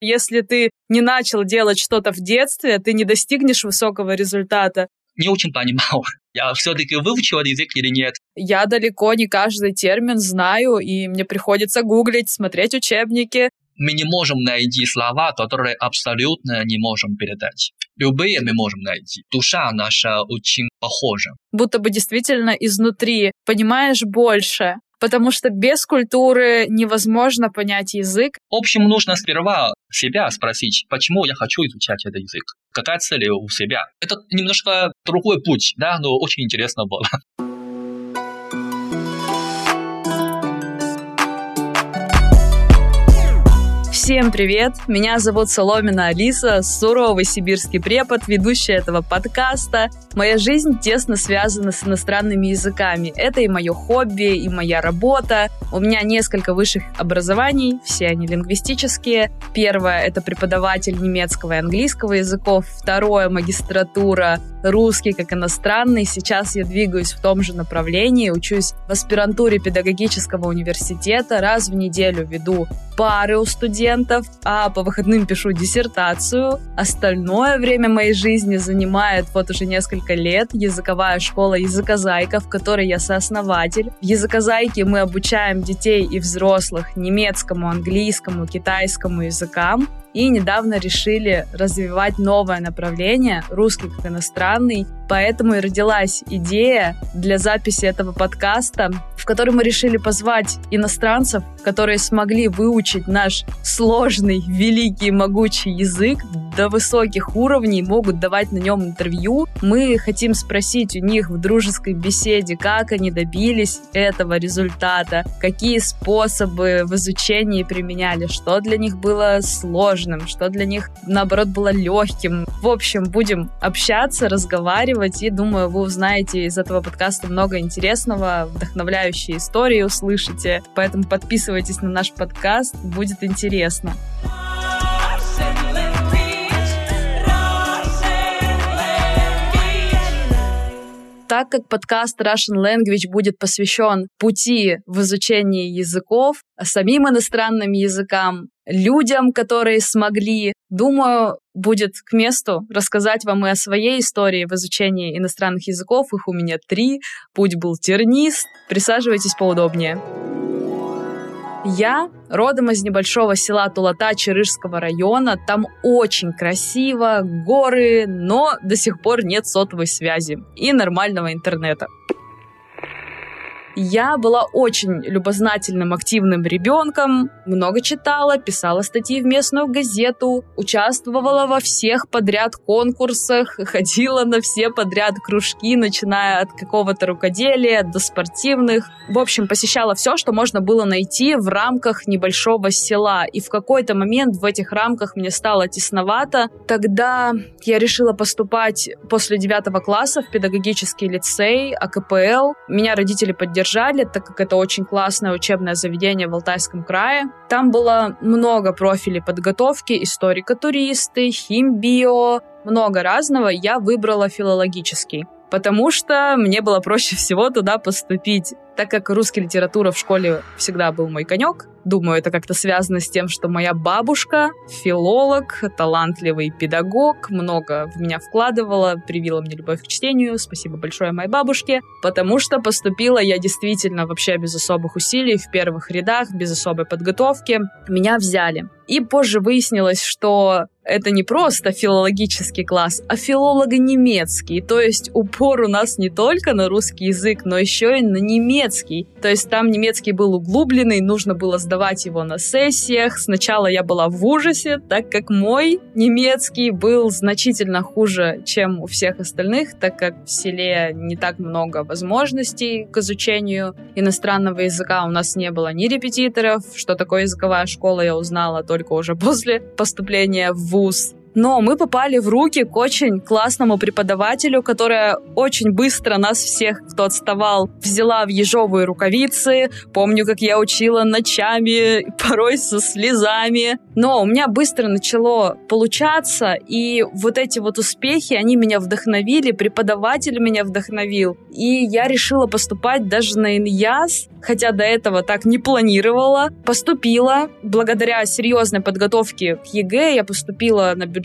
Если ты не начал делать что-то в детстве, ты не достигнешь высокого результата. Не очень понимал, я все-таки выучил язык или нет. Я далеко не каждый термин знаю, и мне приходится гуглить, смотреть учебники. Мы не можем найти слова, которые абсолютно не можем передать. Любые мы можем найти. Душа наша очень похожа. Будто бы действительно изнутри понимаешь больше потому что без культуры невозможно понять язык. В общем, нужно сперва себя спросить, почему я хочу изучать этот язык, какая цель у себя. Это немножко другой путь, да, но очень интересно было. Всем привет! Меня зовут Соломина Алиса, суровый сибирский препод, ведущая этого подкаста. Моя жизнь тесно связана с иностранными языками. Это и мое хобби, и моя работа. У меня несколько высших образований, все они лингвистические. Первое — это преподаватель немецкого и английского языков. Второе — магистратура русский как иностранный. Сейчас я двигаюсь в том же направлении, учусь в аспирантуре педагогического университета. Раз в неделю веду пары у студентов, а по выходным пишу диссертацию. Остальное время моей жизни занимает вот уже несколько лет языковая школа языкозайка, в которой я сооснователь. В языкозайке мы обучаем детей и взрослых немецкому, английскому, китайскому языкам и недавно решили развивать новое направление русский как иностранный. Поэтому и родилась идея для записи этого подкаста, в которой мы решили позвать иностранцев, которые смогли выучить наш сложный, великий, могучий язык до высоких уровней, могут давать на нем интервью. Мы хотим спросить у них в дружеской беседе, как они добились этого результата, какие способы в изучении применяли, что для них было сложным, что для них, наоборот, было легким. В общем, будем общаться, разговаривать, и думаю, вы узнаете из этого подкаста много интересного, вдохновляющие истории услышите. Поэтому подписывайтесь на наш подкаст, будет интересно. Так как подкаст Russian Language будет посвящен пути в изучении языков, самим иностранным языкам, людям, которые смогли, думаю, будет к месту рассказать вам и о своей истории в изучении иностранных языков. Их у меня три. Путь был тернист. Присаживайтесь поудобнее. Я родом из небольшого села Тулата Чарышского района. Там очень красиво, горы, но до сих пор нет сотовой связи и нормального интернета. Я была очень любознательным, активным ребенком, много читала, писала статьи в местную газету, участвовала во всех подряд конкурсах, ходила на все подряд кружки, начиная от какого-то рукоделия до спортивных. В общем, посещала все, что можно было найти в рамках небольшого села. И в какой-то момент в этих рамках мне стало тесновато. Тогда я решила поступать после девятого класса в педагогический лицей, АКПЛ. Меня родители поддержали поддержали, так как это очень классное учебное заведение в Алтайском крае. Там было много профилей подготовки, историка-туристы, химбио, много разного. Я выбрала филологический потому что мне было проще всего туда поступить. Так как русская литература в школе всегда был мой конек, думаю, это как-то связано с тем, что моя бабушка филолог, талантливый педагог, много в меня вкладывала, привила мне любовь к чтению, спасибо большое моей бабушке, потому что поступила я действительно вообще без особых усилий, в первых рядах, без особой подготовки. Меня взяли. И позже выяснилось, что это не просто филологический класс, а филолого-немецкий. То есть упор у нас не только на русский язык, но еще и на немецкий. То есть там немецкий был углубленный, нужно было сдавать его на сессиях. Сначала я была в ужасе, так как мой немецкий был значительно хуже, чем у всех остальных, так как в селе не так много возможностей к изучению иностранного языка. У нас не было ни репетиторов, что такое языковая школа, я узнала только уже после поступления в tipos Но мы попали в руки к очень классному преподавателю, которая очень быстро нас всех, кто отставал, взяла в ежовые рукавицы. Помню, как я учила ночами, порой со слезами. Но у меня быстро начало получаться, и вот эти вот успехи, они меня вдохновили, преподаватель меня вдохновил. И я решила поступать даже на ИНЯС, хотя до этого так не планировала. Поступила. Благодаря серьезной подготовке к ЕГЭ я поступила на бюджет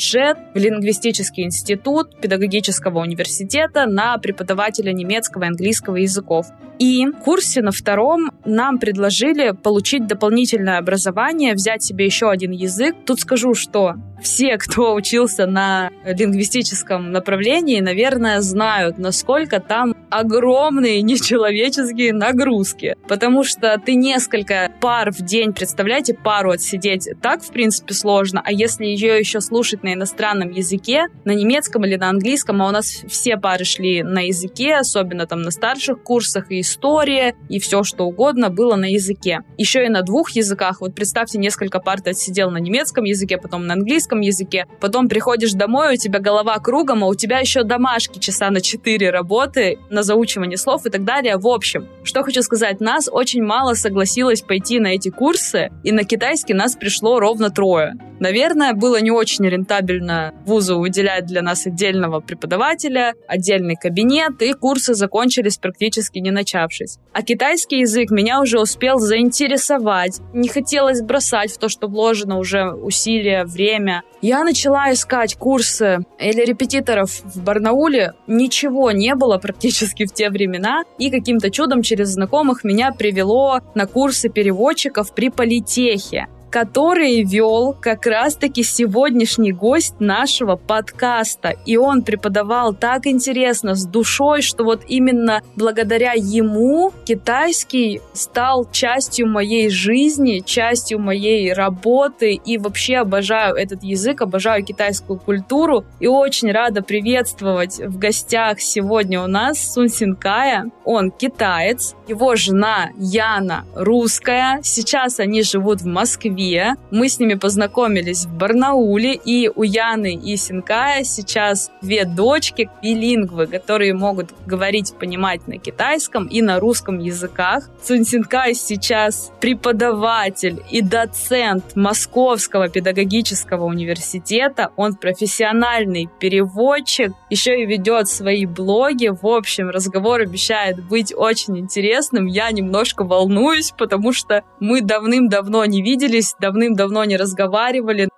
в лингвистический институт педагогического университета на преподавателя немецкого и английского языков. И в курсе на втором нам предложили получить дополнительное образование, взять себе еще один язык. Тут скажу, что все, кто учился на лингвистическом направлении, наверное, знают, насколько там огромные нечеловеческие нагрузки. Потому что ты несколько пар в день, представляете, пару отсидеть, так, в принципе, сложно. А если ее еще слушать на иностранном языке, на немецком или на английском, а у нас все пары шли на языке, особенно там на старших курсах, и история, и все что угодно было на языке. Еще и на двух языках. Вот представьте, несколько пар ты отсидел на немецком языке, потом на английском языке, потом приходишь домой, у тебя голова кругом, а у тебя еще домашки часа на 4 работы на заучивание слов и так далее. В общем, что хочу сказать, нас очень мало согласилось пойти на эти курсы, и на китайский нас пришло ровно трое. Наверное, было не очень рентабельно вузу выделять для нас отдельного преподавателя, отдельный кабинет, и курсы закончились практически не начавшись. А китайский язык меня уже успел заинтересовать. Не хотелось бросать в то, что вложено уже усилия, время. Я начала искать курсы или репетиторов в Барнауле. Ничего не было практически в те времена. И каким-то чудом через знакомых меня привело на курсы переводчиков при политехе который вел как раз-таки сегодняшний гость нашего подкаста. И он преподавал так интересно, с душой, что вот именно благодаря ему китайский стал частью моей жизни, частью моей работы. И вообще обожаю этот язык, обожаю китайскую культуру. И очень рада приветствовать в гостях сегодня у нас Сун Синкая. Он китаец, его жена Яна русская. Сейчас они живут в Москве Москве. Мы с ними познакомились в Барнауле, и у Яны и Синкая сейчас две дочки, билингвы, которые могут говорить, понимать на китайском и на русском языках. Цун Синкай сейчас преподаватель и доцент Московского педагогического университета. Он профессиональный переводчик, еще и ведет свои блоги. В общем, разговор обещает быть очень интересным. Я немножко волнуюсь, потому что мы давным-давно не виделись, давным-давно не разговаривали.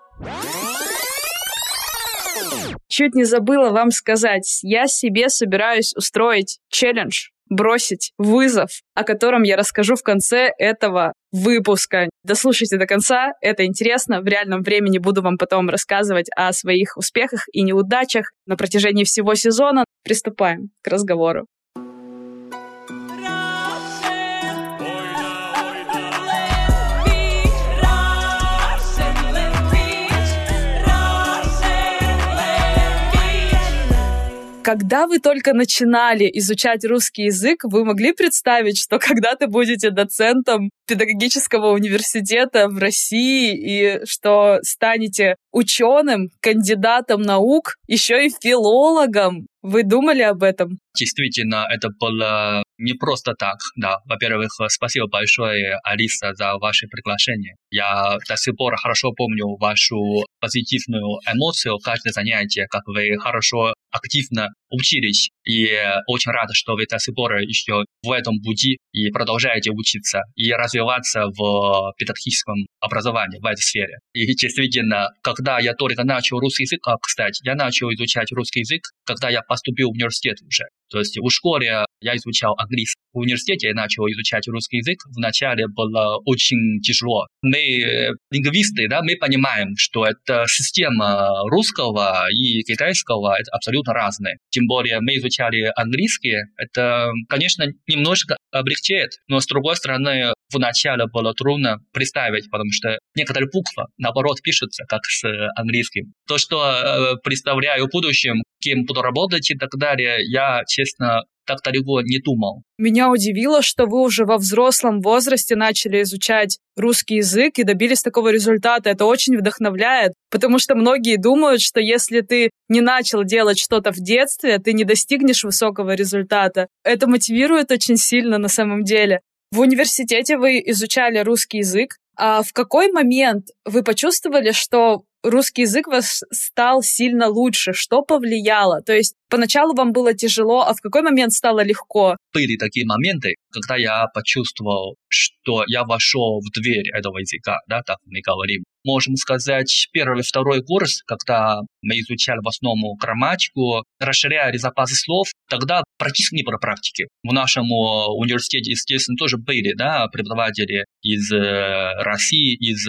Чуть не забыла вам сказать, я себе собираюсь устроить челлендж, бросить вызов, о котором я расскажу в конце этого выпуска. Дослушайте до конца, это интересно. В реальном времени буду вам потом рассказывать о своих успехах и неудачах на протяжении всего сезона. Приступаем к разговору. Когда вы только начинали изучать русский язык, вы могли представить, что когда-то будете доцентом педагогического университета в России и что станете ученым, кандидатом наук, еще и филологом. Вы думали об этом? Действительно, это было не просто так, да. Во-первых, спасибо большое, Алиса, за ваше приглашение. Я до сих пор хорошо помню вашу позитивную эмоцию каждое занятие, как вы хорошо, активно учились. И очень рад, что вы до сих пор еще в этом пути и продолжаете учиться и развиваться в педагогическом образовании в этой сфере. И действительно, когда я только начал русский язык, а, кстати, я начал изучать русский язык, когда я поступил в университет уже. То есть в школе я изучал английский. В университете я начал изучать русский язык. Вначале было очень тяжело. Мы, лингвисты, да, мы понимаем, что это система русского и китайского это абсолютно разные. Тем более мы изучали английский. Это, конечно, немножко облегчает, но с другой стороны, вначале было трудно представить, потому что некоторые буквы, наоборот, пишутся как с английским. То, что э, представляю в будущем, кем буду работать и так далее, я, честно, так далеко не думал. Меня удивило, что вы уже во взрослом возрасте начали изучать русский язык и добились такого результата. Это очень вдохновляет, потому что многие думают, что если ты не начал делать что-то в детстве, ты не достигнешь высокого результата. Это мотивирует очень сильно на самом деле. В университете вы изучали русский язык, а в какой момент вы почувствовали, что русский язык вас стал сильно лучше? Что повлияло? То есть поначалу вам было тяжело, а в какой момент стало легко? Были такие моменты, когда я почувствовал, что я вошел в дверь этого языка, да, так мы говорим. Можем сказать, первый, второй курс, когда мы изучали в основном грамматику, расширяли запасы слов, тогда практически не было практики. В нашем э, университете, естественно, тоже были да, преподаватели из э, России, из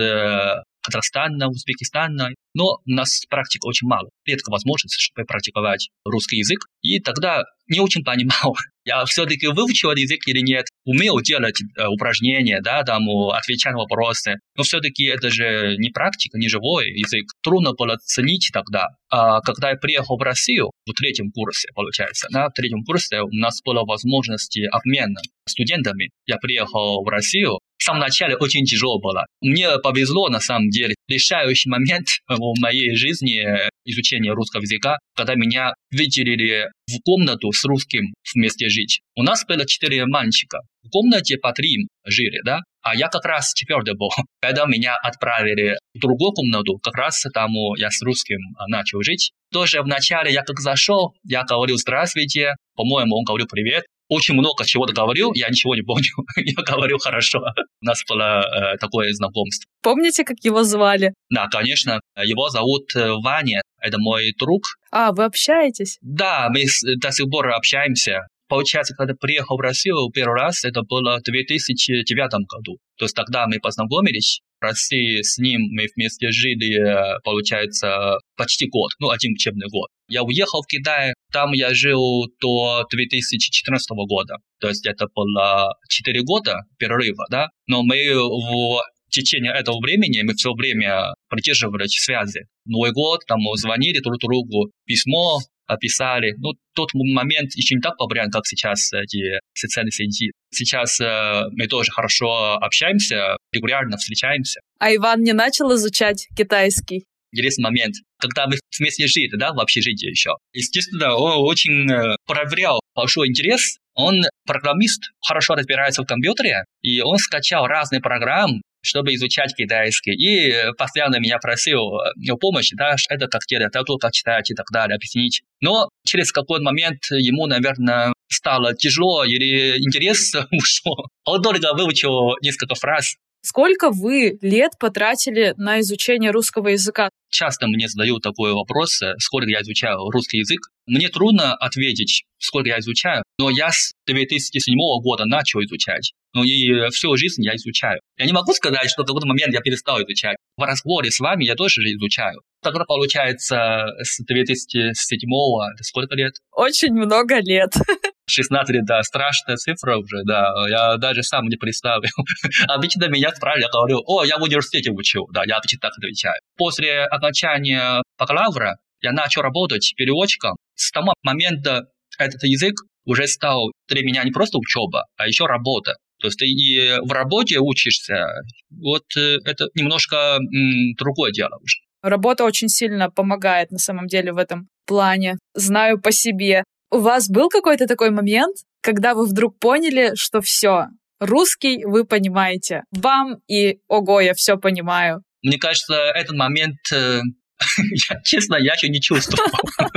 Казахстана, Узбекистана, но у нас практика очень мало. Редко возможность, чтобы практиковать русский язык. И тогда не очень понимал, я все-таки выучил язык или нет, умел делать э, упражнения, да, там, отвечать на вопросы, но все-таки это же не практика, не живой язык. Трудно было ценить тогда. А когда я приехал в Россию, в третьем курсе, получается, на третьем курсе у нас была возможность обмена студентами. Я приехал в Россию, в самом начале очень тяжело было. Мне повезло, на самом деле. Решающий момент в моей жизни изучения русского языка, когда меня выделили в комнату с русским вместе жить. У нас было четыре мальчика. В комнате по три жили, да? А я как раз четвертый был. Когда меня отправили в другую комнату, как раз там я с русским начал жить. Тоже вначале я как зашел, я говорил «здравствуйте», по-моему, он говорил «привет», очень много чего-то говорил, я ничего не помню. я говорю хорошо. У нас было э, такое знакомство. Помните, как его звали? Да, конечно. Его зовут э, Ваня. Это мой друг. А, вы общаетесь? Да, мы до сих пор общаемся. Получается, когда приехал в Россию первый раз, это было в 2009 году. То есть тогда мы познакомились. В России с ним мы вместе жили, э, получается, почти год, ну, один учебный год. Я уехал в Китай, там я жил до 2014 года. То есть это было 4 года перерыва, да. Но мы в течение этого времени мы все время придерживались связи. Новый год, там звонили друг другу, письмо описали. Ну, тот момент еще не так популярен, как сейчас эти социальные сети. Сейчас э, мы тоже хорошо общаемся, регулярно встречаемся. А Иван не начал изучать китайский? Интересный момент, когда мы вместе жили, да, в общежитии еще. Естественно, он очень э, проявлял большой интерес. Он программист, хорошо разбирается в компьютере, и он скачал разные программы, чтобы изучать китайский. И постоянно меня просил э, помощи, да, это как делать, это как читать и так далее, объяснить. Но через какой-то момент ему, наверное, стало тяжело или интерес ушел. Он только выучил несколько фраз, Сколько вы лет потратили на изучение русского языка? Часто мне задают такой вопрос, э, сколько я изучаю русский язык. Мне трудно ответить, сколько я изучаю, но я с 2007 года начал изучать. Ну и всю жизнь я изучаю. Я не могу сказать, что в какой-то момент я перестал изучать. В разговоре с вами я тоже же изучаю. Тогда получается с 2007 сколько лет? Очень много лет. 16 лет, да, страшная цифра уже, да, я даже сам не представил. Обычно меня спрашивали, я говорю, о, я в университете учил, да, я обычно так отвечаю. После окончания бакалавра я начал работать переводчиком. С того момента этот язык уже стал для меня не просто учеба, а еще работа. То есть ты и в работе учишься, вот э, это немножко м, другое дело уже. Работа очень сильно помогает на самом деле в этом плане. Знаю по себе. У вас был какой-то такой момент, когда вы вдруг поняли, что все, русский вы понимаете, вам и ого, я все понимаю. Мне кажется, этот момент, э, я, честно, я еще не чувствовал.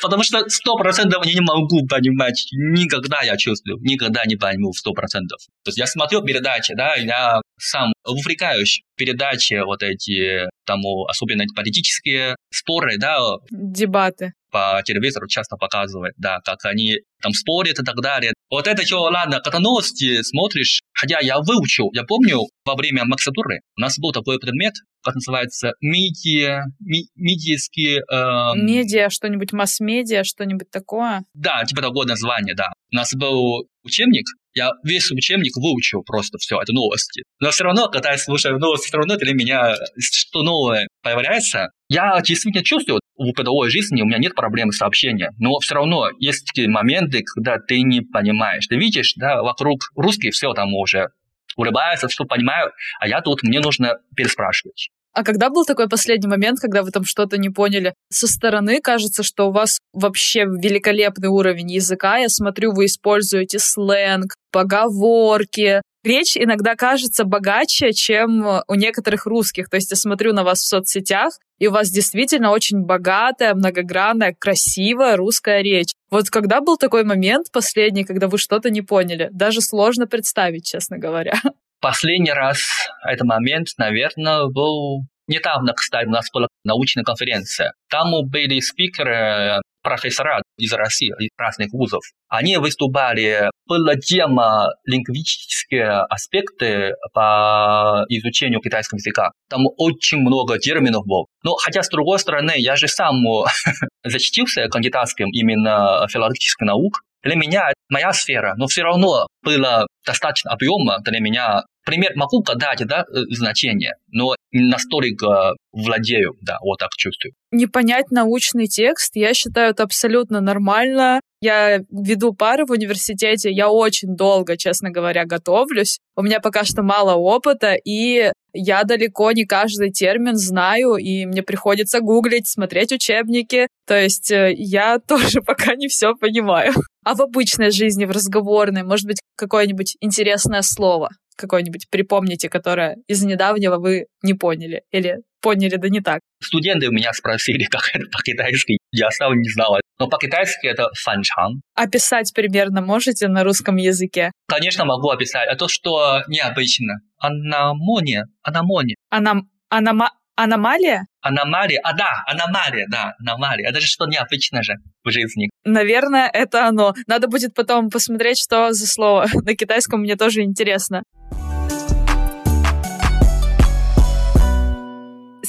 Потому что сто процентов я не могу понимать. Никогда я чувствую, никогда не пойму сто процентов. То есть я смотрю передачи, да, я сам увлекаюсь передачи вот эти, там, особенно политические споры, да. Дебаты по телевизору часто показывают, да, как они там спорят и так далее. Вот это что, ладно, когда новости смотришь, хотя я выучил, я помню, во время магистратуры у нас был такой предмет, как называется, медиа, ми, медийские... Э, Медиа, что-нибудь, масс-медиа, что-нибудь такое? Да, типа такое название, да. У нас был учебник, я весь учебник выучил просто все, это новости. Но все равно, когда я слушаю новости, все равно для меня что новое появляется, я действительно чувствую, в бытовой жизни у меня нет проблем с общением, но все равно есть такие моменты, когда ты не понимаешь. Ты видишь, да, вокруг русские все там уже улыбаются, все понимают, а я тут, мне нужно переспрашивать. А когда был такой последний момент, когда вы там что-то не поняли? Со стороны кажется, что у вас вообще великолепный уровень языка. Я смотрю, вы используете сленг, поговорки. Речь иногда кажется богаче, чем у некоторых русских. То есть я смотрю на вас в соцсетях, и у вас действительно очень богатая, многогранная, красивая русская речь. Вот когда был такой момент последний, когда вы что-то не поняли? Даже сложно представить, честно говоря. Последний раз этот момент, наверное, был недавно, кстати, у нас была научная конференция. Там были спикеры, профессора из России, из разных вузов. Они выступали, была тема лингвистические аспекты по изучению китайского языка. Там очень много терминов было. Но хотя, с другой стороны, я же сам защитился кандидатским именно филологических наук. Для меня моя сфера, но все равно было достаточно объема для меня пример могу дать да, э, значение, но настолько владею, да, вот так чувствую. Не понять научный текст, я считаю, это абсолютно нормально. Я веду пары в университете, я очень долго, честно говоря, готовлюсь. У меня пока что мало опыта, и я далеко не каждый термин знаю, и мне приходится гуглить, смотреть учебники. То есть э, я тоже пока не все понимаю. А в обычной жизни, в разговорной, может быть, какое-нибудь интересное слово? какое-нибудь припомните, которое из недавнего вы не поняли или поняли, да не так? Студенты у меня спросили, как это по-китайски. Я сам не знал. Но по-китайски это фанчан. Описать примерно можете на русском языке? Конечно, могу описать. Это что необычно. Аномония. Аномония. Анам... Анома... Аномалия? Аномалия, а да, аномалия, да, аномалия. Это же что необычно же в жизни. Наверное, это оно. Надо будет потом посмотреть, что за слово. На китайском мне тоже интересно.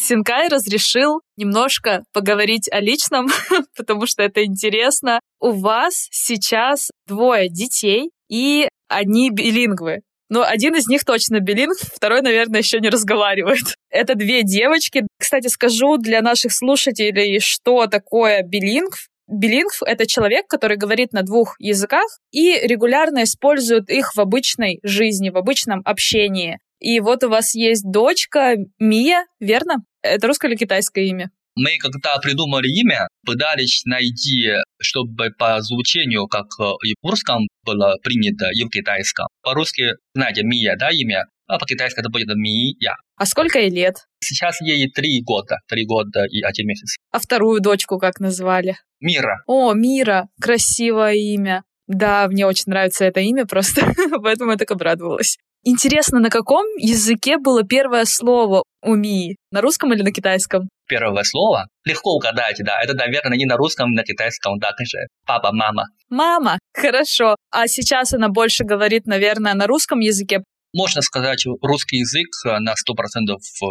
Синкай разрешил немножко поговорить о личном, потому что это интересно. У вас сейчас двое детей и одни билингвы. Но один из них точно билингв, второй, наверное, еще не разговаривает. Это две девочки. Кстати, скажу для наших слушателей, что такое билингв. Билингв — это человек, который говорит на двух языках и регулярно использует их в обычной жизни, в обычном общении. И вот у вас есть дочка Мия, верно? Это русское или китайское имя? Мы когда придумали имя, пытались найти, чтобы по звучанию, как и в русском было принято, и в китайском. По-русски, знаете, Мия, да, имя? А по-китайски это будет Мия. А сколько ей лет? Сейчас ей три года, три года и один месяц. А вторую дочку как назвали? Мира. О, Мира, красивое имя. Да, мне очень нравится это имя просто, поэтому я так обрадовалась. Интересно, на каком языке было первое слово у Мии? На русском или на китайском? Первое слово? Легко угадать, да. Это, наверное, не на русском, на китайском, да, же. Папа, мама. Мама, хорошо. А сейчас она больше говорит, наверное, на русском языке. Можно сказать, русский язык на 100% э,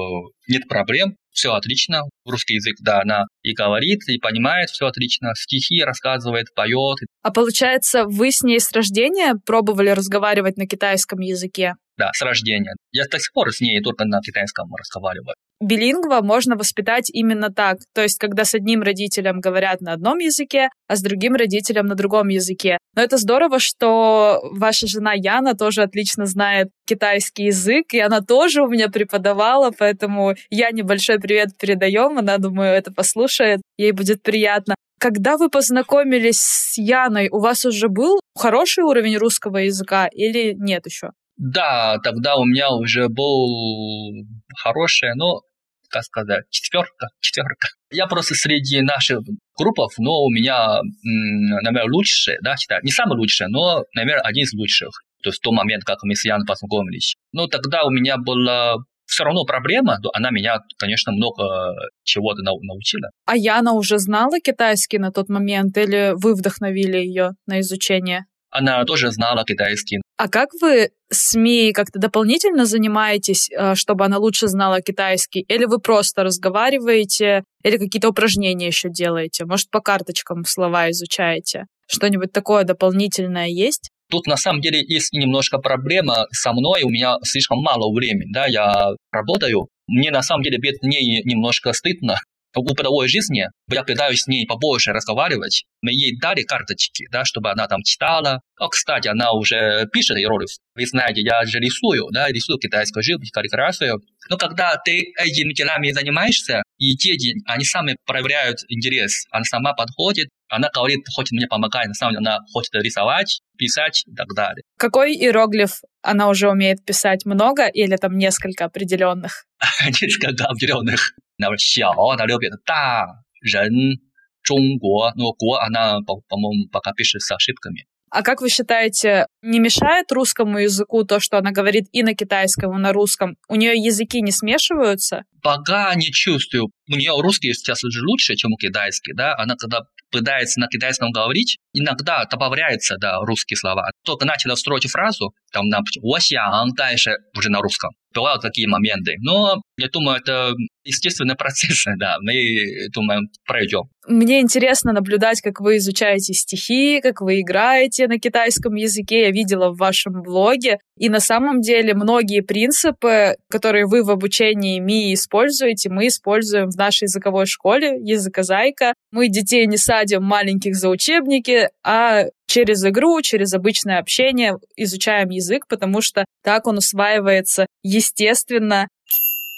нет проблем, все отлично. Русский язык, да, она и говорит, и понимает, все отлично. Стихи рассказывает, поет. А получается, вы с ней с рождения пробовали разговаривать на китайском языке? Да, с рождения. Я до сих пор с ней только на китайском разговариваю. Билингва можно воспитать именно так. То есть, когда с одним родителем говорят на одном языке, а с другим родителем на другом языке. Но это здорово, что ваша жена Яна тоже отлично знает китайский язык, и она тоже у меня преподавала, поэтому я небольшой привет передаем, она, думаю, это послушает, ей будет приятно. Когда вы познакомились с Яной, у вас уже был хороший уровень русского языка или нет еще? Да, тогда у меня уже был хороший, но, как сказать, четверка, четверка. Я просто среди наших группов, но у меня, наверное, лучший, да, считаю, не самый лучший, но, наверное, один из лучших. То есть в тот момент, как мы с Яной познакомились. Но тогда у меня была все равно проблема, она меня, конечно, много чего-то научила. А Яна уже знала китайский на тот момент или вы вдохновили ее на изучение? Она тоже знала китайский. А как вы СМИ как-то дополнительно занимаетесь, э, чтобы она лучше знала китайский? Или вы просто разговариваете, или какие-то упражнения еще делаете? Может, по карточкам слова изучаете? Что-нибудь такое дополнительное есть? Тут на самом деле есть немножко проблема со мной, у меня слишком мало времени, да, я работаю. Мне на самом деле перед ней немножко стыдно, в бытовой жизни я пытаюсь с ней побольше разговаривать. Мы ей дали карточки, да, чтобы она там читала. А, кстати, она уже пишет иероглиф. Вы знаете, я же рисую, да, рисую китайскую живопись, каллиграфию. Но когда ты этими делами занимаешься, и дети, они сами проверяют интерес. Она сама подходит, она говорит, хочет мне помогать, на самом деле она хочет рисовать, писать и так далее. Какой иероглиф она уже умеет писать? Много или там несколько определенных? несколько определенных. Например, 小, она любит 大人中国, но 国 она, по-моему, пока пишет с ошибками. А как вы считаете, не мешает русскому языку то, что она говорит и на китайском, и на русском? У нее языки не смешиваются? Пока не чувствую. У нее русский сейчас уже лучше, чем у китайский, да? Она когда пытается на китайском говорить, иногда добавляется, да, русские слова. Только начала строить фразу, там, например, 我想, дальше уже на русском. Бывают такие моменты. Но я думаю, это естественный процесс, да, мы, думаем, пройдем. Мне интересно наблюдать, как вы изучаете стихи, как вы играете на китайском языке. Я видела в вашем блоге. И на самом деле многие принципы, которые вы в обучении МИ используете, мы используем в нашей языковой школе языкозайка. Мы детей не садим маленьких за учебники, а через игру, через обычное общение изучаем язык, потому что так он усваивается естественно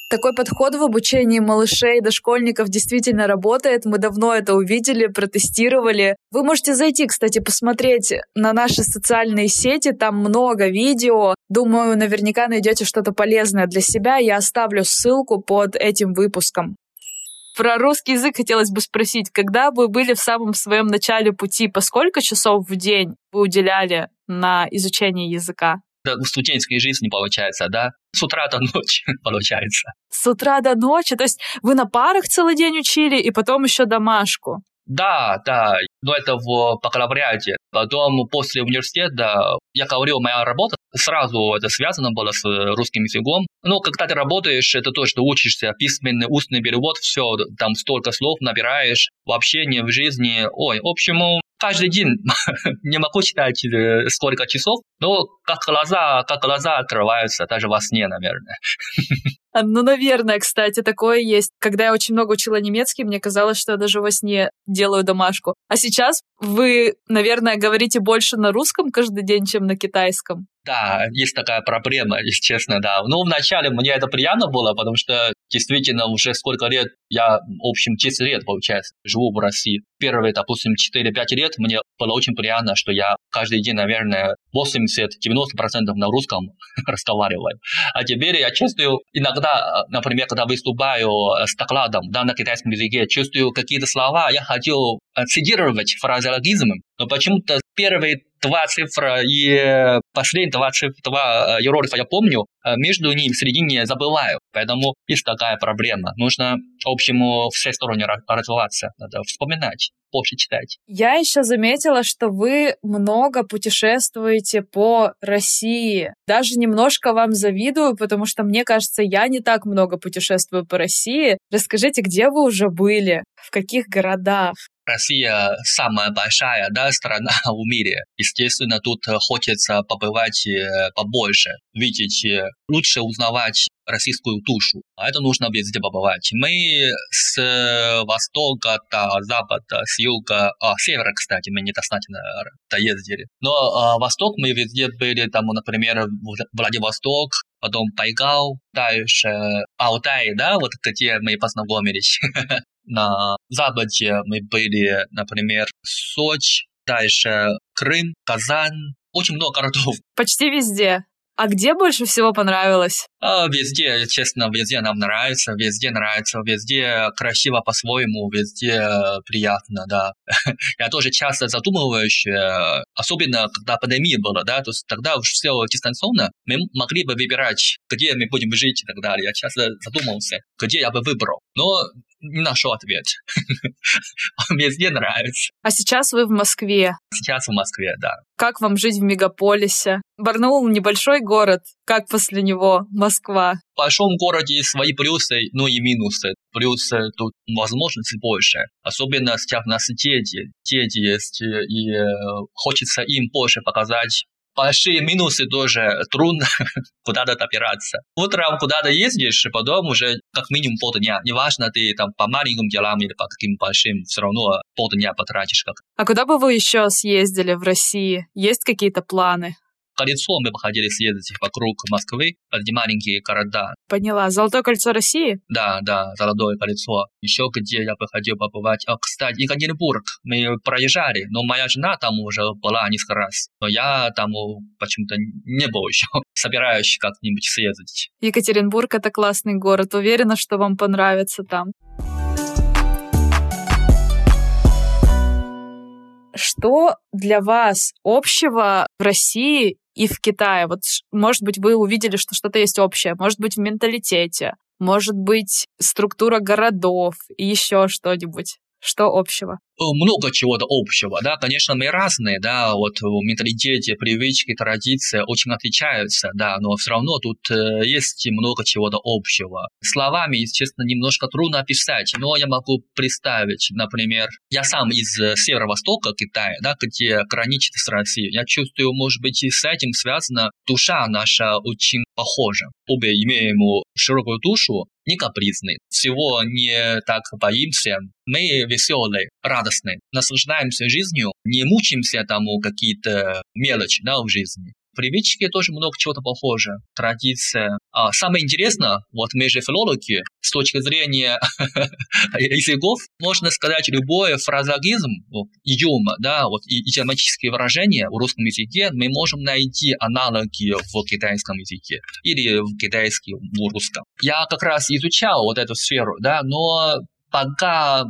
такой подход в обучении малышей дошкольников действительно работает. Мы давно это увидели, протестировали. Вы можете зайти, кстати, посмотреть на наши социальные сети. Там много видео. Думаю, наверняка найдете что-то полезное для себя. Я оставлю ссылку под этим выпуском. Про русский язык хотелось бы спросить, когда вы были в самом своем начале пути, по сколько часов в день вы уделяли на изучение языка? В студенческой жизни получается, да? С утра до ночи получается. С утра до ночи? То есть вы на парах целый день учили и потом еще домашку? Да, да, но это в бакалавриате. Потом после университета, я говорил, моя работа сразу это связано было с русским языком. Но когда ты работаешь, это то, что учишься, письменный, устный перевод, все, там столько слов набираешь в общении, в жизни. Ой, в общем, каждый день не могу читать э, сколько часов, но как глаза, как глаза открываются, даже во сне, наверное. А, ну, наверное, кстати, такое есть. Когда я очень много учила немецкий, мне казалось, что я даже во сне делаю домашку. А сейчас вы, наверное, говорите больше на русском каждый день, чем на китайском. Да, есть такая проблема, если честно, да. Ну, вначале мне это приятно было, потому что действительно уже сколько лет, я, в общем, 10 лет, получается, живу в России. Первые, допустим, 4-5 лет мне было очень приятно, что я каждый день, наверное, 80-90% на русском разговариваю. А теперь я чувствую, иногда, например, когда выступаю с докладом да, на китайском языке, чувствую какие-то слова, я хочу цитировать фразеологизмы, но почему-то первые два цифра и последние два, цифра, два иероглифа я помню, между ними в середине забываю. Поэтому есть такая проблема. Нужно, в общем, все стороны развиваться. Надо вспоминать больше читать. Я еще заметила, что вы много путешествуете по России. Даже немножко вам завидую, потому что мне кажется, я не так много путешествую по России. Расскажите, где вы уже были? В каких городах? Россия самая большая да, страна в мире. Естественно, тут хочется побывать э, побольше, видеть, э, лучше узнавать российскую душу. А это нужно везде побывать. Мы с э, востока до запада, с юга, а, севера, кстати, мы недостаточно доездили. Но а, восток мы везде были, там, например, Владивосток, потом Байгау, дальше Алтай, да, вот где мы познакомились. На западе мы были, например, Сочи, дальше Крым, Казань, очень много городов. Почти везде. А где больше всего понравилось? А, везде, честно, везде нам нравится, везде нравится, везде красиво по-своему, везде приятно, да. Я тоже часто задумываюсь, э, особенно когда пандемия была, да, то есть тогда уж все дистанционно, мы могли бы выбирать, где мы будем жить и так далее. Я часто задумался, где я бы выбрал. Но не нашел ответ. Везде нравится. А сейчас вы в Москве? Сейчас в Москве, да. Как вам жить в мегаполисе? Барнаул небольшой город. Как после него Москва? В большом городе свои плюсы, но и минусы. Плюсы тут возможностей больше. Особенно сейчас у нас дети. Дети есть, и э, хочется им больше показать большие минусы тоже трудно куда-то добираться. Утром куда-то ездишь, потом уже как минимум полдня. Неважно, ты там по маленьким делам или по каким большим, все равно полдня потратишь как. А куда бы вы еще съездили в России? Есть какие-то планы? Кольцо мы бы хотели съездить вокруг Москвы, эти маленькие города. Поняла. Золотое кольцо России? Да, да, Золотое кольцо. Еще где я бы хотел побывать. А, кстати, Екатеринбург мы проезжали, но моя жена там уже была несколько раз. Но я там почему-то не был еще. Собираюсь как-нибудь съездить. Екатеринбург — это классный город. Уверена, что вам понравится там. Что для вас общего в России и в Китае? Вот, может быть, вы увидели, что что-то есть общее, может быть, в менталитете, может быть, структура городов и еще что-нибудь. Что общего? Э, много чего-то общего, да, конечно, мы разные, да, вот менталитете, привычки, традиции очень отличаются, да, но все равно тут э, есть много чего-то общего. Словами, естественно, немножко трудно описать, но я могу представить, например, я сам из э, северо-востока Китая, да, где граничит с Россией, я чувствую, может быть, и с этим связана душа наша очень похожа. Обе имеем широкую душу, не капризны, всего не так боимся, мы веселые, радостные радостны, наслаждаемся жизнью, не мучаемся тому какие-то мелочи да, в жизни. Привычки тоже много чего-то похоже. Традиция. А самое интересное, вот мы же филологи, с точки зрения языков, можно сказать, любой фразологизм, идиома, да, вот идиоматические выражения в русском языке мы можем найти аналоги в китайском языке или в китайском, в русском. Я как раз изучал вот эту сферу, да, но пока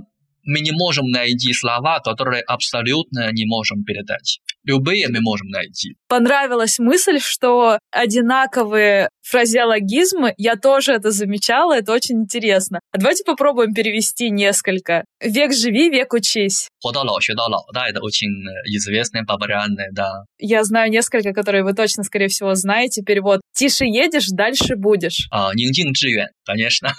мы не можем найти слова, которые абсолютно не можем передать. Любые мы можем найти. Понравилась мысль, что одинаковые фразеологизмы, я тоже это замечала, это очень интересно. А давайте попробуем перевести несколько. Век живи, век учись. Да, это очень э, известные, популярные, да. Я знаю несколько, которые вы точно, скорее всего, знаете. Перевод «Тише едешь, дальше будешь». А, конечно.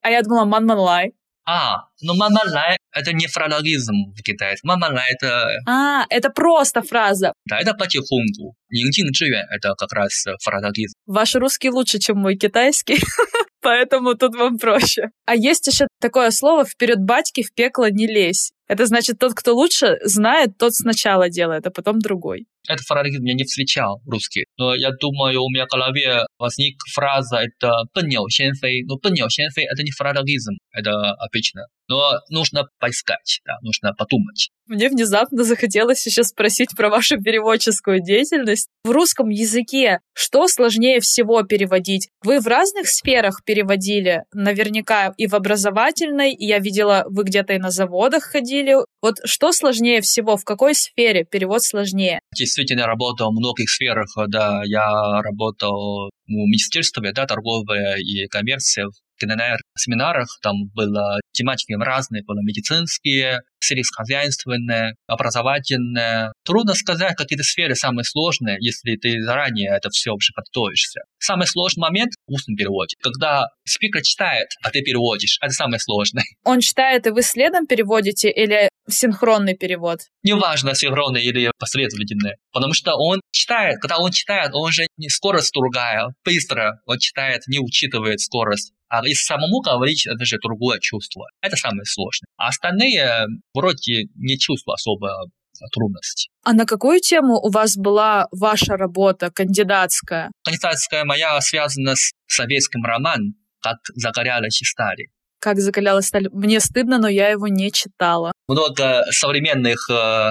А я думала «Ман Ман Лай» а, ну мамалай – это не фразологизм в Китае. Мамалай – это… А, это просто фраза. Да, это потихоньку. Нингтинг Чивен – это как раз фразологизм. Ваш русский лучше, чем мой китайский. Поэтому тут вам проще. А есть еще такое слово «вперед батьки в пекло не лезь». Это значит, тот, кто лучше знает, тот сначала делает, а потом другой. Этот фразологизм я не встречал русский. Но я думаю, у меня в голове возник фраза это «бенняо сен фей». Но «бенняо сен фей» это не фразологизм, это обычно. Но нужно поискать, да, нужно подумать. Мне внезапно захотелось еще спросить про вашу переводческую деятельность. В русском языке что сложнее всего переводить? Вы в разных сферах переводили, наверняка и в образовательной, и я видела, вы где-то и на заводах ходили. Вот что сложнее всего, в какой сфере перевод сложнее? Действительно, работал в многих сферах, да, я работал в министерстве, да, торговая и коммерция, КНР семинарах, там было тематики разные, было медицинские, сельскохозяйственные, образовательные. Трудно сказать, какие-то сферы самые сложные, если ты заранее это все уже подготовишься. Самый сложный момент в устном переводе, когда спикер читает, а ты переводишь, это самое сложное. Он читает, и вы следом переводите, или синхронный перевод? Неважно, синхронный или последовательный, потому что он читает, когда он читает, он же не скорость другая, быстро он читает, не учитывает скорость. А и самому говорить, это же другое чувство. Это самое сложное. А остальные вроде не чувствуют особо трудности. А на какую тему у вас была ваша работа кандидатская? Кандидатская моя связана с советским романом «Как загорялась стали» как закалялась сталь. Мне стыдно, но я его не читала. Много современных э,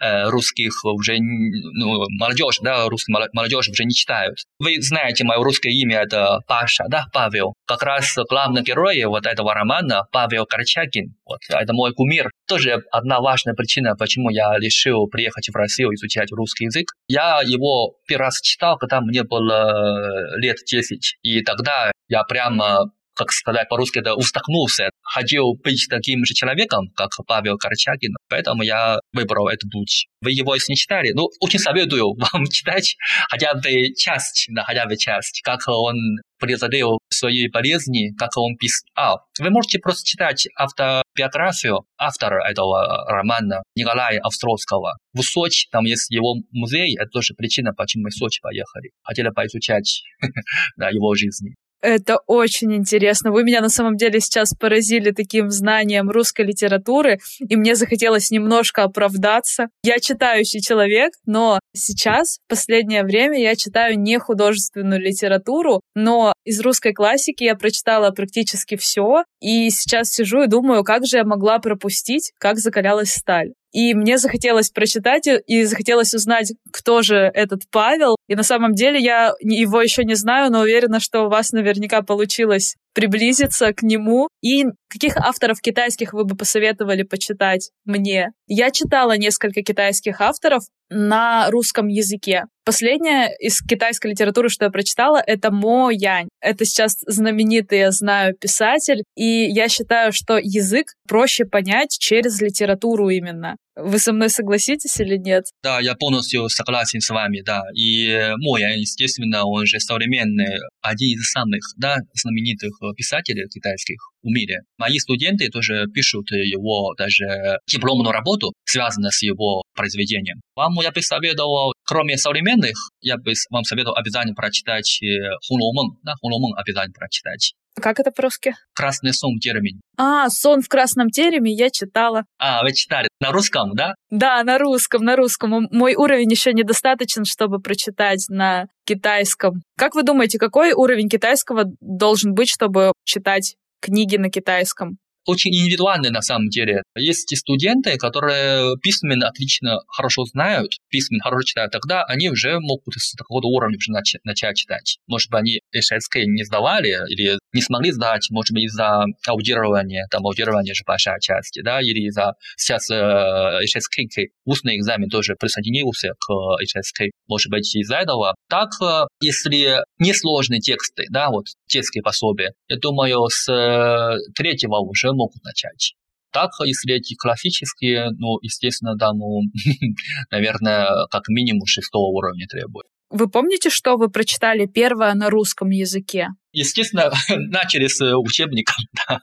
э русских уже, ну, молодежь, да, русских молодежь уже не читают. Вы знаете, мое русское имя это Паша, да, Павел. Как раз главный герой вот этого романа Павел Корчагин. Вот, это мой кумир. Тоже одна важная причина, почему я решил приехать в Россию изучать русский язык. Я его первый раз читал, когда мне было лет 10. И тогда я прямо как сказать по-русски, это устакнулся. Хотел быть таким же человеком, как Павел Корчагин. Поэтому я выбрал этот путь. Вы его, если не читали, ну, очень советую вам читать хотя бы часть, да, хотя бы часть, как он преодолел свои болезни, как он писал. Вы можете просто читать автобиографию автора этого романа Николая Австровского. В Сочи, там есть его музей, это тоже причина, почему мы в Сочи поехали. Хотели поизучать да, его жизни. Это очень интересно. Вы меня на самом деле сейчас поразили таким знанием русской литературы, и мне захотелось немножко оправдаться. Я читающий человек, но сейчас, в последнее время, я читаю не художественную литературу, но из русской классики я прочитала практически все, и сейчас сижу и думаю, как же я могла пропустить, как закалялась сталь. И мне захотелось прочитать и захотелось узнать, кто же этот Павел. И на самом деле я его еще не знаю, но уверена, что у вас наверняка получилось приблизиться к нему. И каких авторов китайских вы бы посоветовали почитать мне? Я читала несколько китайских авторов на русском языке. Последняя из китайской литературы, что я прочитала, это Мо Янь. Это сейчас знаменитый, я знаю, писатель, и я считаю, что язык проще понять через литературу именно. Вы со мной согласитесь или нет? Да, я полностью согласен с вами, да. И Мо Ян, естественно, он же современный, один из самых да, знаменитых писателей китайских в мире. Мои студенты тоже пишут его даже дипломную работу, связанную с его произведением. Вам я бы советовал, кроме современных, я бы вам советовал обязательно прочитать «Хунлоумэн». Да, «Хунлоумэн» обязательно прочитать. Как это по-русски? «Красный сон тереме». А, «Сон в красном тереме» я читала. А, вы читали. На русском, да? Да, на русском, на русском. Мой уровень еще недостаточен, чтобы прочитать на китайском. Как вы думаете, какой уровень китайского должен быть, чтобы читать книги на китайском? Очень индивидуальны на самом деле. Есть студенты, которые письменно отлично хорошо знают, письменно хорошо читают, тогда они уже могут с такого уровня уже начать, начать читать. Может быть, они HSK не сдавали или не смогли сдать, может быть, из-за аудирования, там аудирование же большая часть, да, или из-за сейчас э, HSK, устный экзамен тоже присоединился к HSK, может быть, из-за этого. Так, э, если несложные тексты, да, вот детские пособия, я думаю, с э, третьего уже могут начать. Так, если эти классические, ну, естественно, да, ну, наверное, как минимум шестого уровня требует. Вы помните, что вы прочитали первое на русском языке? Естественно, начали с учебника. Да.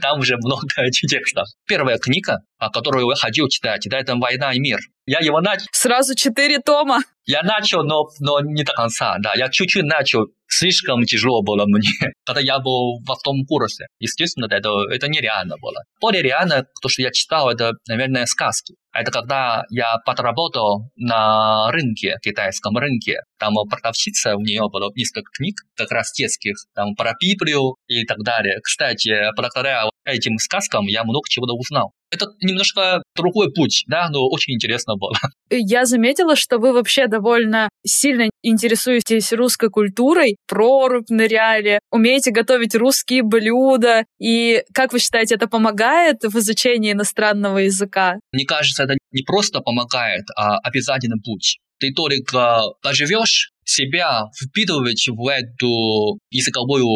Там уже много текстов. Первая книга, которую я хотел читать, да, это «Война и мир». Я его начал... Сразу четыре тома. Я начал, но, но не до конца, да. Я чуть-чуть начал. Слишком тяжело было мне, когда я был во втором курсе. Естественно, это, это нереально было. Более реально, то, что я читал, это, наверное, сказки. Это когда я подработал на рынке, китайском рынке. Там продавщица, у нее было несколько книг, как раз детских, там про Библию и так далее. Кстати, благодаря этим сказкам я много чего узнал. Это немножко другой путь, да, но очень интересно было. Я заметила, что вы вообще довольно сильно интересуетесь русской культурой, прорубь ныряли, умеете готовить русские блюда. И как вы считаете, это помогает в изучении иностранного языка? Мне кажется, это не просто помогает, а обязательный путь. Ты только поживешь себя, впитывать в эту языковую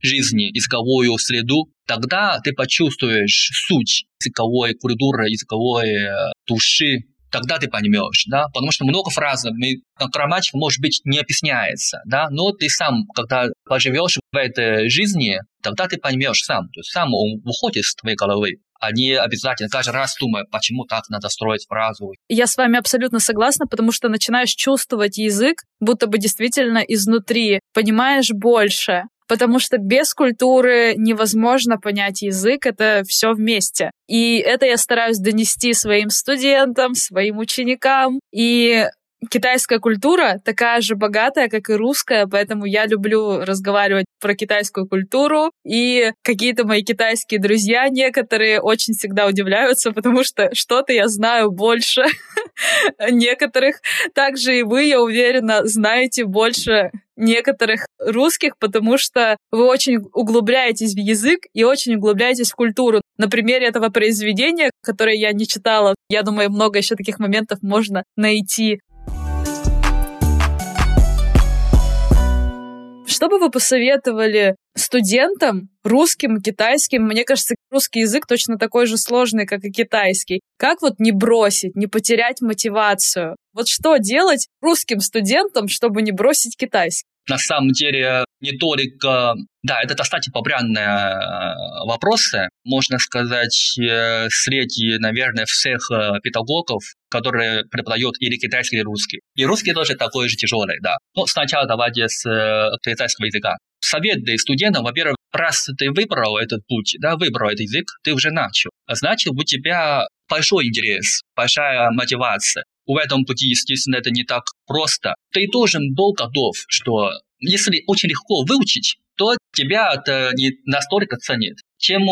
жизнь, языковую среду, тогда ты почувствуешь суть языковой культуры, языковой э, души, тогда ты поймешь, да, потому что много фраз, грамматика, может быть, не объясняется, да, но ты сам, когда поживешь в этой жизни, тогда ты поймешь сам, то есть сам он выходит из твоей головы не обязательно каждый раз думая, почему так надо строить фразу. Я с вами абсолютно согласна, потому что начинаешь чувствовать язык, будто бы действительно изнутри, понимаешь больше, потому что без культуры невозможно понять язык, это все вместе. И это я стараюсь донести своим студентам, своим ученикам. И китайская культура такая же богатая, как и русская, поэтому я люблю разговаривать про китайскую культуру. И какие-то мои китайские друзья некоторые очень всегда удивляются, потому что что-то я знаю больше некоторых. Также и вы, я уверена, знаете больше некоторых русских, потому что вы очень углубляетесь в язык и очень углубляетесь в культуру. На примере этого произведения, которое я не читала, я думаю, много еще таких моментов можно найти. Что бы вы посоветовали студентам, русским, китайским? Мне кажется, русский язык точно такой же сложный, как и китайский. Как вот не бросить, не потерять мотивацию? Вот что делать русским студентам, чтобы не бросить китайский? На самом деле, не только... Да, это достаточно популярные э, вопросы. Можно сказать, э, среди, наверное, всех э, педагогов, которые преподают или китайский, или русский. И русский тоже такой же тяжелый, да. Но сначала давайте с китайского языка. советую студентам, во-первых, раз ты выбрал этот путь, да, выбрал этот язык, ты уже начал. Значит, у тебя большой интерес, большая мотивация. В этом пути, естественно, это не так просто. Ты должен был готов, что если очень легко выучить, то тебя это не настолько ценит. Чем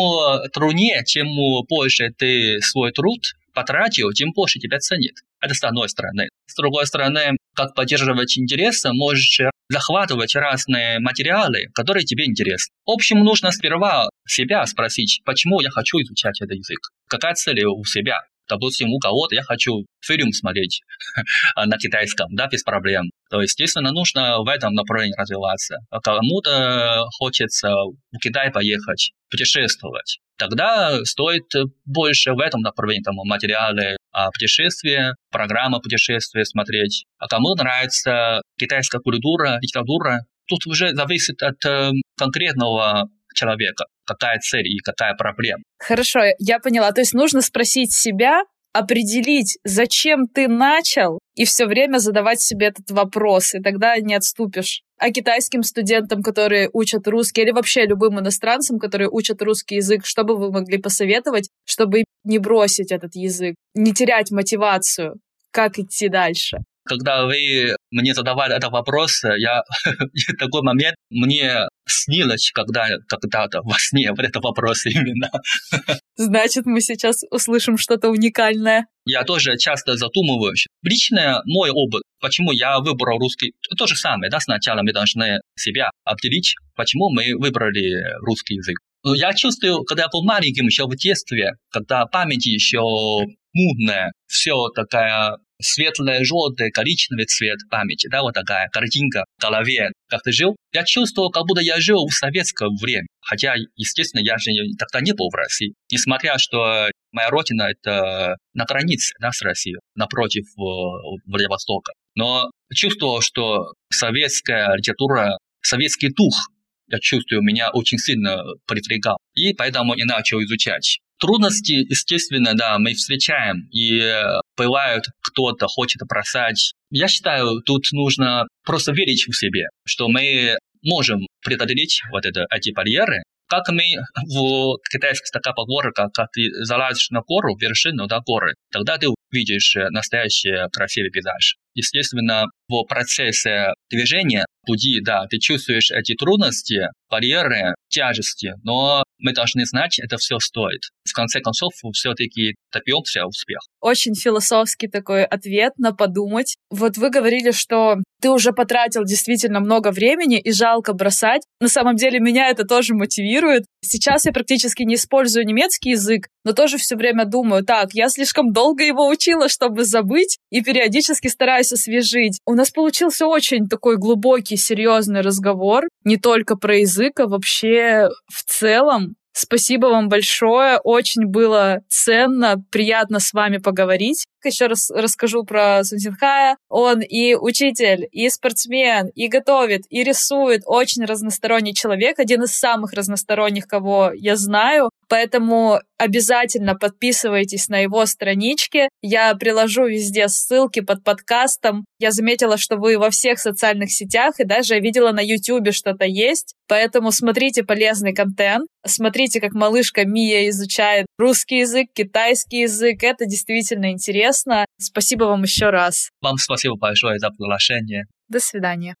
труднее, чем больше ты свой труд потратил, тем больше тебя ценит. Это с одной стороны. С другой стороны, как поддерживать интерес, можешь захватывать разные материалы, которые тебе интересны. В общем, нужно сперва себя спросить, почему я хочу изучать этот язык, какая цель у себя. Допустим, у кого-то я хочу фильм смотреть на китайском, да, без проблем. То, естественно, нужно в этом направлении развиваться. А кому-то хочется в Китай поехать, путешествовать. Тогда стоит больше в этом направлении, там, материалы о путешествии, программа путешествия смотреть. А кому нравится китайская культура, литература, тут уже зависит от э, конкретного человека, какая цель и какая проблема. Хорошо, я поняла. То есть нужно спросить себя, определить, зачем ты начал, и все время задавать себе этот вопрос, и тогда не отступишь. А китайским студентам, которые учат русский, или вообще любым иностранцам, которые учат русский язык, что бы вы могли посоветовать, чтобы не бросить этот язык, не терять мотивацию, как идти дальше? Когда вы мне задавали этот вопрос, я в такой момент мне снилось когда, когда-то во сне вот этот вопрос именно. Значит, мы сейчас услышим что-то уникальное. Я тоже часто задумываюсь. Лично мой опыт, почему я выбрал русский, то же самое, да, сначала мы должны себя определить, почему мы выбрали русский язык. Я чувствую, когда я был маленьким еще в детстве, когда память еще мутная, все такая светлый, желтый, коричневый цвет памяти, да, вот такая картинка в голове, как ты жил. Я чувствовал, как будто я жил в советское время. Хотя, естественно, я же тогда не был в России. Несмотря, что моя родина – это на границе да, с Россией, напротив Владивостока. Но чувствовал, что советская литература, советский дух, я чувствую, меня очень сильно привлекал. И поэтому и начал изучать. Трудности, естественно, да, мы встречаем, и э, бывают, кто-то хочет бросать. Я считаю, тут нужно просто верить в себе, что мы можем преодолеть вот это, эти барьеры, как мы в китайской такая поговорка, как ты залазишь на гору, вершину да, горы, тогда ты видишь настоящий красивый пейзаж. Естественно, в процессе движения пути, да, ты чувствуешь эти трудности, барьеры, тяжести, но мы должны знать, это все стоит. В конце концов, все-таки добьемся успеха. Очень философский такой ответ на подумать. Вот вы говорили, что ты уже потратил действительно много времени и жалко бросать. На самом деле меня это тоже мотивирует. Сейчас я практически не использую немецкий язык, но тоже все время думаю, так, я слишком долго его учила, чтобы забыть, и периодически стараюсь освежить. У нас получился очень такой глубокий, серьезный разговор, не только про язык, а вообще в целом. Спасибо вам большое. Очень было ценно, приятно с вами поговорить. Еще раз расскажу про Сунсинхая. Он и учитель, и спортсмен, и готовит, и рисует. Очень разносторонний человек, один из самых разносторонних, кого я знаю. Поэтому обязательно подписывайтесь на его странички. Я приложу везде ссылки под подкастом. Я заметила, что вы во всех социальных сетях, и даже я видела на YouTube что-то есть. Поэтому смотрите полезный контент, смотрите, как малышка Мия изучает русский язык, китайский язык. Это действительно интересно. Спасибо вам еще раз. Вам спасибо большое за приглашение. До свидания.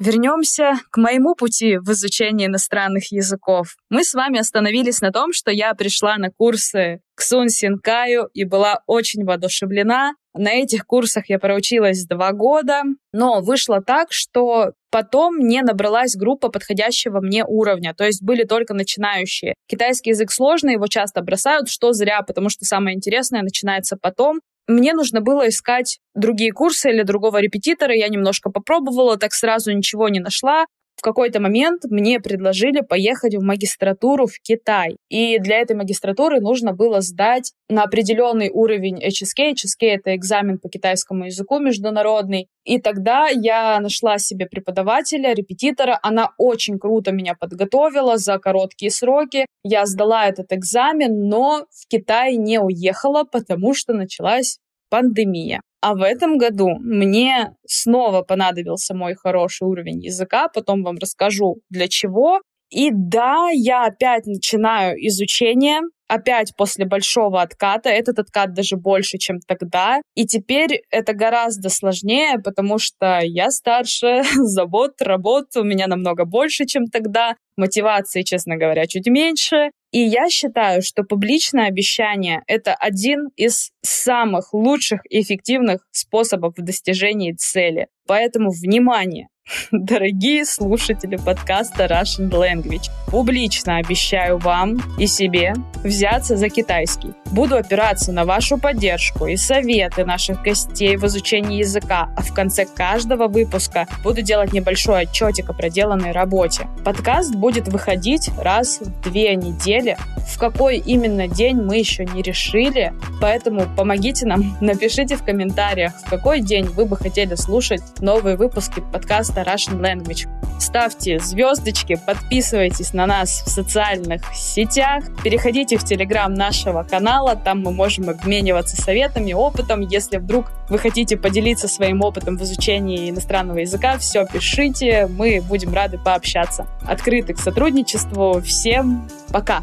Вернемся к моему пути в изучении иностранных языков. Мы с вами остановились на том, что я пришла на курсы к Сун Синкаю и была очень воодушевлена. На этих курсах я проучилась два года, но вышло так, что потом не набралась группа подходящего мне уровня, то есть были только начинающие. Китайский язык сложный, его часто бросают, что зря, потому что самое интересное начинается потом мне нужно было искать другие курсы или другого репетитора. Я немножко попробовала, так сразу ничего не нашла в какой-то момент мне предложили поехать в магистратуру в Китай. И для этой магистратуры нужно было сдать на определенный уровень HSK. HSK — это экзамен по китайскому языку международный. И тогда я нашла себе преподавателя, репетитора. Она очень круто меня подготовила за короткие сроки. Я сдала этот экзамен, но в Китай не уехала, потому что началась пандемия. А в этом году мне снова понадобился мой хороший уровень языка, потом вам расскажу для чего. И да, я опять начинаю изучение, опять после большого отката. Этот откат даже больше, чем тогда. И теперь это гораздо сложнее, потому что я старше, забот, работ у меня намного больше, чем тогда. Мотивации, честно говоря, чуть меньше. И я считаю, что публичное обещание — это один из самых лучших и эффективных способов в достижении цели. Поэтому, внимание, Дорогие слушатели подкаста Russian Language, публично обещаю вам и себе взяться за китайский. Буду опираться на вашу поддержку и советы наших гостей в изучении языка, а в конце каждого выпуска буду делать небольшой отчетик о проделанной работе. Подкаст будет выходить раз в две недели. В какой именно день мы еще не решили, поэтому помогите нам, напишите в комментариях, в какой день вы бы хотели слушать новые выпуски подкаста подкаста Russian Language. Ставьте звездочки, подписывайтесь на нас в социальных сетях, переходите в телеграм нашего канала, там мы можем обмениваться советами, опытом. Если вдруг вы хотите поделиться своим опытом в изучении иностранного языка, все пишите, мы будем рады пообщаться. Открыты к сотрудничеству. Всем пока!